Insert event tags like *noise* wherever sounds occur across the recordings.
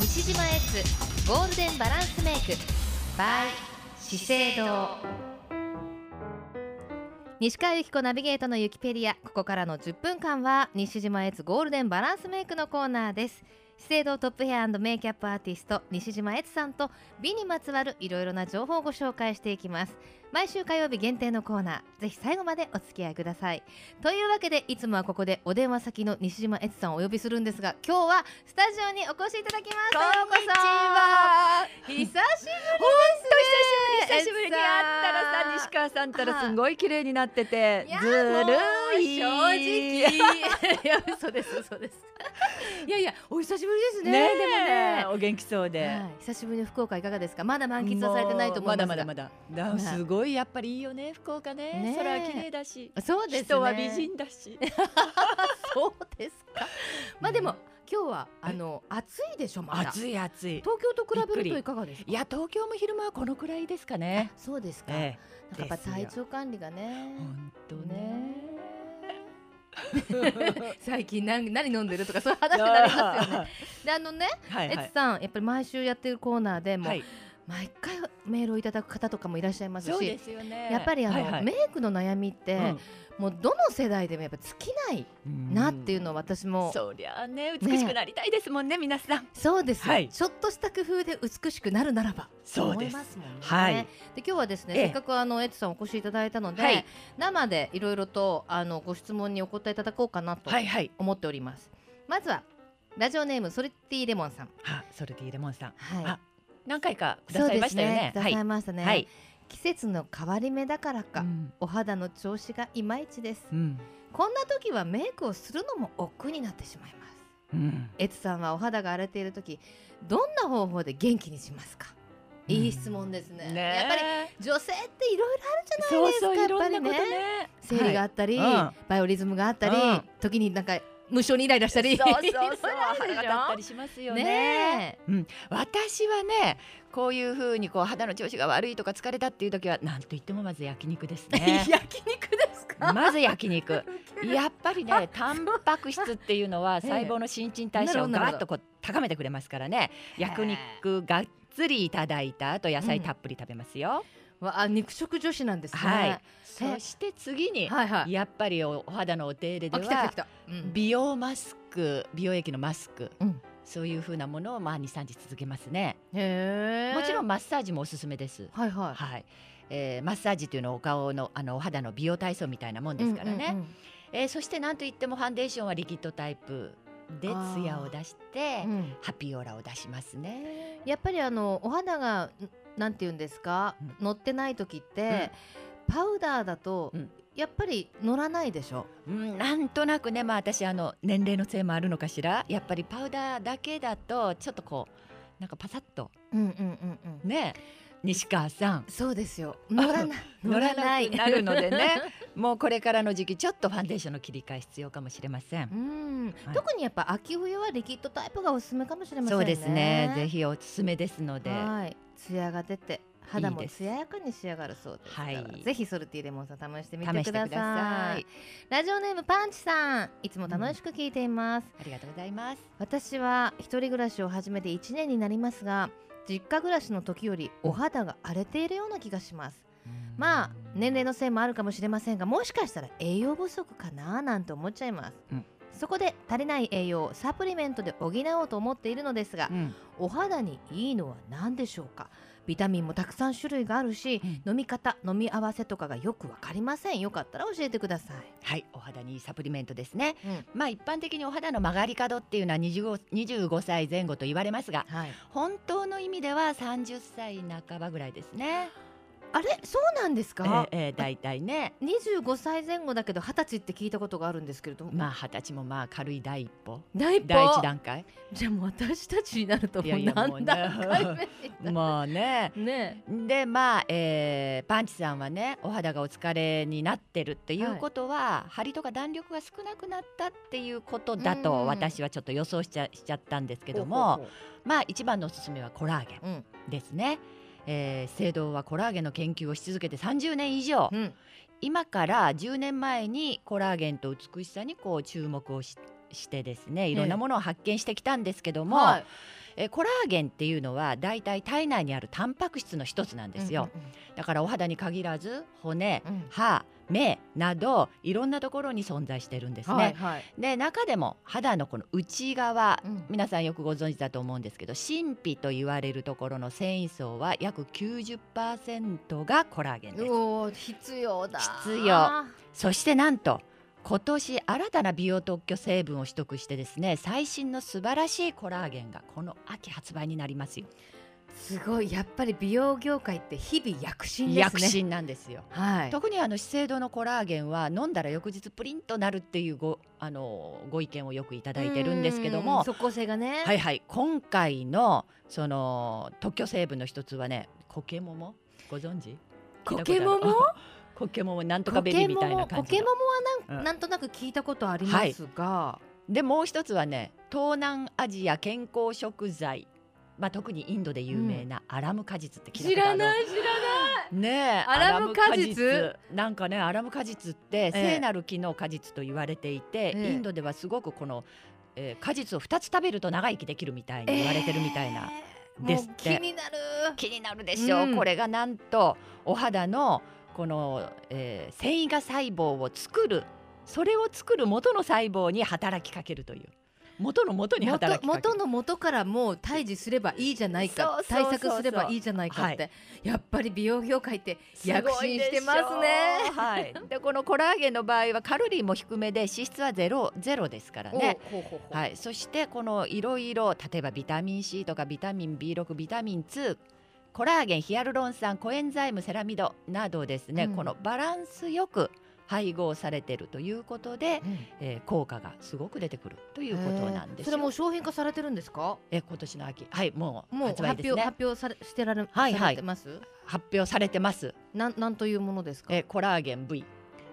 西島エッツゴールデンバランスメイク by 資生堂。西川由紀子ナビゲートのユキペディア。ここからの10分間は西島エッツゴールデンバランスメイクのコーナーです。資生堂トップヘアメイキャップアーティスト西島悦さんと美にまつわるいろいろな情報をご紹介していきます毎週火曜日限定のコーナーぜひ最後までお付き合いくださいというわけでいつもはここでお電話先の西島悦さんをお呼びするんですが今日はスタジオにお越しいただきますこんにちは久しぶりですね久しぶりに会った。らさ西川さんったらすごい綺麗になっててずるい正直いや嘘です嘘ですいやいやお久しぶりですね。ねでもね。お元気そうで、はい、久しぶりの福岡いかがですか？まだ満喫はされてないと思いますまだまだまだだ。すごいやっぱりいいよね福岡ね。ね空は綺麗だし。そうですね。人は美人だし。*laughs* そうですか。まあでも、今日はあの暑いでしょまだ。暑い暑い。東京と比べるといかがですか？いや東京も昼間はこのくらいですかね。そうですか、えなんかやっぱ体調管理がね。本当ね。ね *laughs* 最近何何飲んでるとかそういう話になりますよね。であのね、はいはい。エツさんやっぱり毎週やってるコーナーでもう、はい。毎回メールをいただく方とかもいらっしゃいますしね。やっぱりあの、はいはい。メイクの悩みって、うん。もうどの世代でもやっぱ尽きないなっていうのを私も、そりゃあね美しくなりたいですもんね皆さん。そうですよ、はい。ちょっとした工夫で美しくなるならばそうです。ね。はい。で今日はですね、ええ。せっかくあのエツさんお越しいただいたので、はい。生でいろいろとあのご質問にお答えいただこうかなとはいはい。思っております。まずはラジオネームソルティレモンさん。あソルティレモンさん。はい。あ。何回かくだそうでさいますしたよね。ね。くださいましたね。はい。季節の変わり目だからか、うん。お肌の調子がいまいちです。うん。こんな時はメイクをするのも億劫になってしまいます。うん。エツさんはお肌が荒れている時どんな方法で元気にしますか、いい質問ですね。ね。やっぱり女性っていろいろあるじゃないですか。そうそうやっぱりねね。生理があったり、はい。うん。バイオリズムがあったり、うん。時になんか無性にイライラしたり。そうそうそう。腹が立ったりしますよね。ねうん。私はねこういうふうにこう肌の調子が悪いとか疲れたっていう時はなんと言ってもまず焼肉ですえね。*laughs* 焼肉ですか？まず焼肉。*laughs* やっぱりねタンパク質っていうのは細胞の新陳代謝をガーッとこう高めてくれますからね。焼肉がっつりいただいた後野菜たっぷり食べますよ、わあ肉食女子なんですね。はい。そして次にはいはい。やっぱりおお肌のお手入れあではうん。美容マスク美容液のマスク、うん。そういう風なものをまあ23日続けますね。もちろんマッサージもおすすめです。はいはい。はい、えーマッサージというのはお顔のあのお肌の美容体操みたいなもんですからね、うんうんうん。えーそしてなんといってもファンデーションはリキッドタイプでツヤを出してうん。ハピオラを出しますね。やっぱりあのお肌がんなんて言うんですか、うん。乗ってない時って、パウダーだと、うん。やっぱり乗らないでしょ？うん、なんとなくね。まあ私あの年齢のせいもあるのかしら。やっぱりパウダーだけだとちょっとこうなんかパサッと。うんうんうんうん。ね。西川さん。そうですよ。*laughs* 乗らない。乗らなくなるのでね。*laughs* もうこれからの時期ちょっとファンデーションの切り替え必要かもしれません。うん、はい。特にやっぱ秋冬はリキッドタイプがおすすめかもしれませんね。そうですね。ぜひおすすめですので。はい。ツヤが出て肌も艶やかに仕上がるそうですから。はい。ぜひソルティレモンさん試してみ試てください。ラジオネームパンチさんいつも楽しく聞いています、ありがとうございます。私は一人暮らしを始めて1年になりますが実家暮らしの時よりお肌が荒れているような気がします。まあ年齢のせいもあるかもしれませんがもしかしたら栄養不足かななんて思っちゃいます、うんそこで足りない栄養をサプリメントで補おうと思っているのですがうん。お肌にいいのは何でしょうか？ビタミンもたくさん種類があるし、うん。飲み方飲み合わせとかがよくわかりません。よかったら教えてください、はいお肌にいいサプリメントですね。うん。まあ一般的にお肌の曲がり角っていうのは 25, 25歳前後と言われますがはい、本当の意味では30歳半ばぐらいですねあれ？そうなんですえか、ーえー、大体ね。25歳前後だけど20歳って聞いたことがあるんですけれども、まあ二十歳もまあ軽い第一歩。第一段階。じゃあもう私たちになるともいう何ね段階目 *laughs* もうね。ね。でまあ、えーパンチさんはねお肌がお疲れになってるっていうことは、張りとか弾力が少なくなったっていうことだうんと私はちょっと予想しちゃしちゃったんですけどもまあ一番のおすすめはコラーゲうん。ンですね。えー、聖堂はコラーゲンの研究をし続けて30年以上。うん。今から10年前にコラーゲンと美しさにこう注目をししてですねいろんなものを発見してきたんですけども、はい。えコラーゲンっていうのはだいたい体内にあるタンパク質の一つなんですよ、だからお肌に限らず骨、うんうん。歯目などいろんなところに存在してるんですね、はいはい。で中でも肌のこの内側うん。皆さんよくご存知だと思うんですけど真皮と言われるところの繊維層は約90%がコラーゲンです。必要だ。必要。そしてなんと今年新たな美容特許成分を取得してですね最新の素晴らしいコラーゲンがこの秋発売になりますよ、すごい。やっぱり美容業界って日々躍進ですね。躍進なんですよ。はい。特にあの資生堂のコラーゲンは飲んだら翌日プリンとなるっていうごあのご意見をよくいただいてるんですけどうんも即効性がね。はいはい。今回のその特許成分の一つはねコケモモ？ご存知？コケモモ？*laughs* コケモモなんとかベビーみたいな感じの。コケモモはなん,、うん。なんとなく聞いたことありますが、でもう一つはね東南アジア健康食材まあ特にインドで有名なアラム果実って聞いたことある、知らない知らない。ねえアラム果実。なんかねアラム果実ってえ聖なる木の果実と言われていて、ええ。インドではすごくこの、えー果実を2つ食べると長生きできるみたいに言われてるみたいな、えーですって。気になる。気になるでしょう、うん。これがなんとお肌のこの、えー繊維が細胞を作るそれを作る元の細胞に働きかけるという元の元に働きかける。元元の元からもう退治すればいいじゃないか対策すればいいじゃないかって、やっぱり美容業界って躍進してますね。はい、でこのコラーゲンの場合はカロリーも低めで脂質はゼロゼロですからね。おほうほうほう。はい、そしてこのいろいろ例えばビタミン C とかビタミン B6 ビタミン2コラーゲンヒアルロン酸コエンザイムセラミドなどですね、うん。このバランスよく配合されているということで、うん。えー効果がすごく出てくるということなんですよ。それもう商品化されてるんですか？えー今年の秋。はいもうもう発売ですね。発表されしてられ、はいはい。されてます？発表されてます。なんなんというものですか、えーコラーゲン V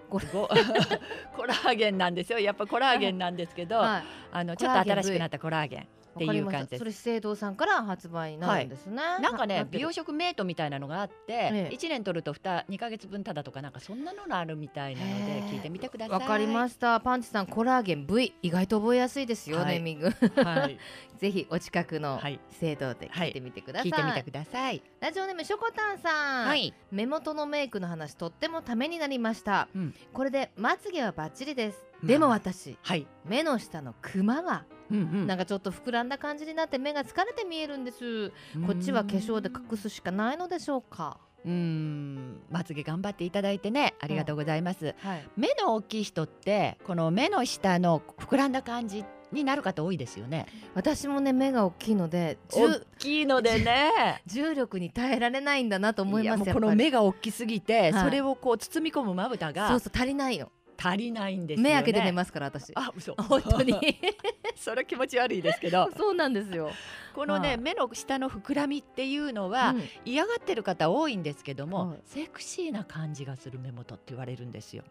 *laughs* コラーゲンなんですよ。やっぱコラーゲンなんですけど、はい。あのちょっと新しくなったコラーゲンっていう感じです。それ資生堂さんから発売になるんですね、なんかね美容食メイトみたいなのがあって、ええ。1年取ると 2, 2ヶ月分ただとかなんかそんなのがあるみたいなので聞いてみてください。わかりました。パンチさんコラーゲン V 意外と覚えやすいですよ、はい。ネーミング。はい、*laughs* ぜひお近くのはい。資生堂で聞いてみてください、聞いてみてください。ラジオネームしょこたんさん、はい、目元のメイクの話とってもためになりました。うん。これでまつげはバッチリです、うん。でも私はい、目の下のクマがうんうん。なんかちょっと膨らんだ感じになって目が疲れて見えるんです。こっちは化粧で隠すしかないのでしょうか。うーん。まつげ頑張っていただいてねありがとうございます、はい。目の大きい人ってこの目の下の膨らんだ感じになる方多いですよね。私もね目が大きいので大重きいのでね。*laughs* 重力に耐えられないんだなと思いますやっぱり。の目が大きすぎて、はい。それをこう包み込むまぶたそうがそう足りないの足りないんですよね。目開けて寝ますから私。あ嘘。本当に。*laughs* それ気持ち悪いですけど。*laughs* そうなんですよ。このね、はい。目の下の膨らみっていうのは、うん。嫌がってる方多いんですけども、はい。セクシーな感じがする目元って言われるんですよ。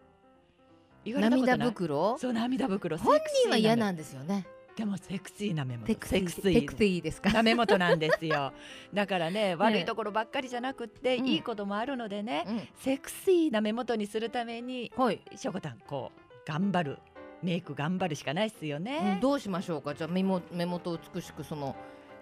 涙袋？そう涙袋。本人は嫌ななんですよねでもセクシーな目元テクシーセクシーで。すか？な目元なんですよ。*laughs* だからね悪いところばっかりじゃなくって、うん。いいこともあるのでね、うん。セクシーな目元にするためにはい、しょこたんこう頑張るメイク頑張るしかないですようんね、どうしましょうか？じゃあ目も目元を美しくその、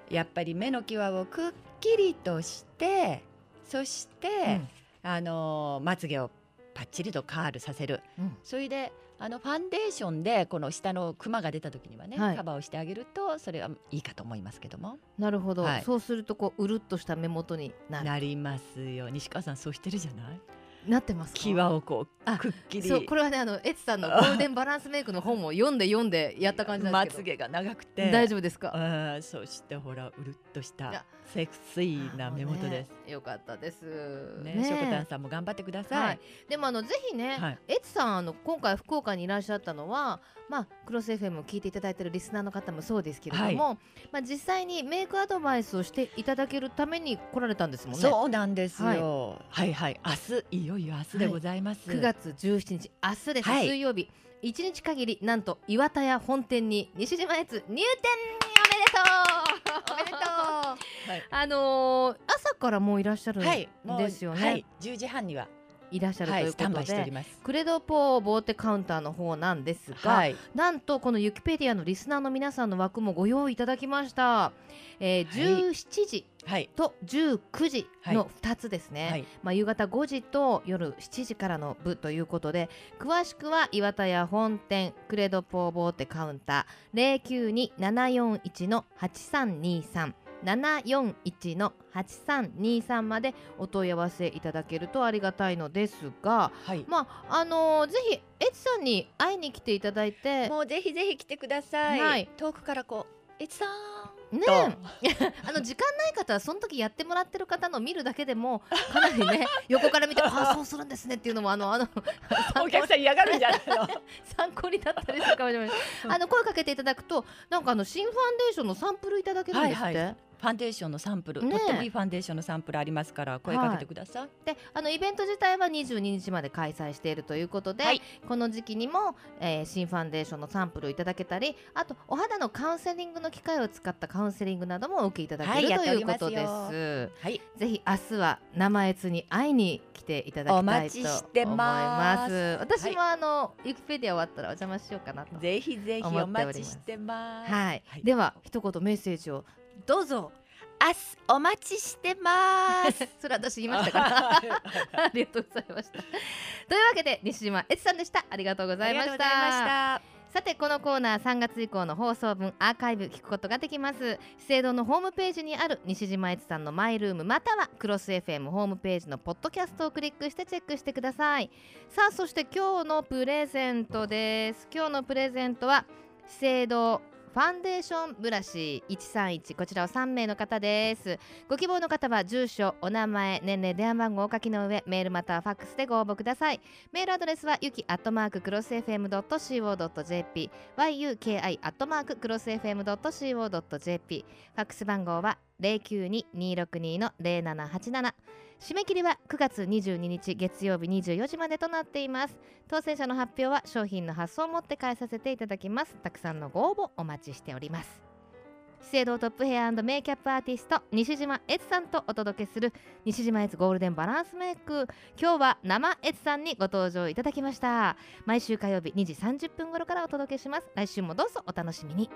やっぱり目の際をくっきりとしてそして、あのーまつげをパッチリとカールさせる。うん。それであのファンデーションでこの下のクマが出た時にはね、はい。カバーをしてあげるとそれはいいかと思いますけども。なるほど、はい。そうするとこううるっとした目元になる。なりますよ。西川さんそうしてるじゃない？なってますか際をこうあくっきり。そうこれはねあのエツさんのゴールデンバランスメイクの本を読んで読んでやった感じなんまですけど。つげが長くて。大丈夫ですか？うんそしてほらうるっとしたセクシーな目元です。ねよかったです。ねしょこたんさんも頑張ってください。はい。でもあのぜひね、はい。エツさんあの今回福岡にいらっしゃったのはまあクロス FM を聞いていただいているリスナーの方もそうですけれども、まあ実際にメイクアドバイスをしていただけるために来られたんですもんね。そうなんですよ。はい、はい、明日いよいよ明日でございます。9月17日明日です、はい。水曜日。一日限りなんと岩田屋本店に西島エツ入店おめでとう。*laughs* おめでとう。はい。あのー朝からもういらっしゃるんですよね、はい、10時半にはいらっしゃるとはいい、うことで。クレドポーボーテカウンターの方なんですが、はい、なんとこのユキペディアのリスナーの皆さんの枠もご用意いただきました、えーはい。17時はい、と19時の2つですね、はい、まあ、夕方5時と夜7時からの部ということで詳しくは岩田屋本店クレドポーボーテカウンター092741の8323 741の8323までお問い合わせいただけるとありがたいのですがはい。まああのーぜひエチさんに会いに来ていただいてもうぜひぜひ来てください。はい遠くからこう、えつさん。ねと *laughs* あの時間ない方はその時やってもらってる方の見るだけでもかなりね *laughs* 横から見てああそうするんですねっていうのもあのあの *laughs* 参お客さん嫌がるんじゃないの？参考になったりするかもしれないあの声かけていただくとなんかあの新ファンデーションのサンプルいただけるんですって、はいはファンデーションのサンプル、ねえとってもいいファンデーションのサンプルありますから声かけてください。であのイベント自体は22日まで開催しているということで、はいこの時期にも、えー新ファンデーションのサンプルをいただけたりあとお肌のカウンセリングの機会を使ったカウンセリングなどもお受けいただける、はいということです。はい、ぜひ明日は生悦に会いに来ていただきたいとお思いまますす。私もあの、ユキペディア終わったらお邪魔しようかなと。ぜひぜひお待ちしてます。はい、はいでは一言メッセージをどうぞ。明日お待ちしてます。*laughs* それ私言いましたから。*laughs* ありがとうございました。というわけで西島悦さんでした。ありがとうございました。ありがとうございました。さてこのコーナー3月以降の放送分アーカイブ聞くことができます資生堂のホームページにある西島悦さんのマイルームまたはクロス FM ホームページのポッドキャストをクリックしてチェックしてくださいさあそして今日のプレゼントです今日のプレゼントは資生堂ファンデーションブラシ131こちらを3名の方です。ご希望の方は住所お名前年齢電話番号を書きの上メールまたはファックスでご応募ください。メールアドレスはゆきアットマーククロス FM.co.jp yuki アットマーククロス FM.co.jp ファックス番号は092-262の0787締め切りは9月22日月曜日24時までとなっています。当選者の発表は商品の発送をもって返させていただきます。たくさんのご応募お待ちしております。資生堂トップヘアメイキャップアーティスト西島悦さんとお届けする西島悦ゴールデンバランスメイク。今日は生悦さんにご登場いただきました。毎週火曜日2時30分頃からお届けします。来週もどうぞお楽しみに。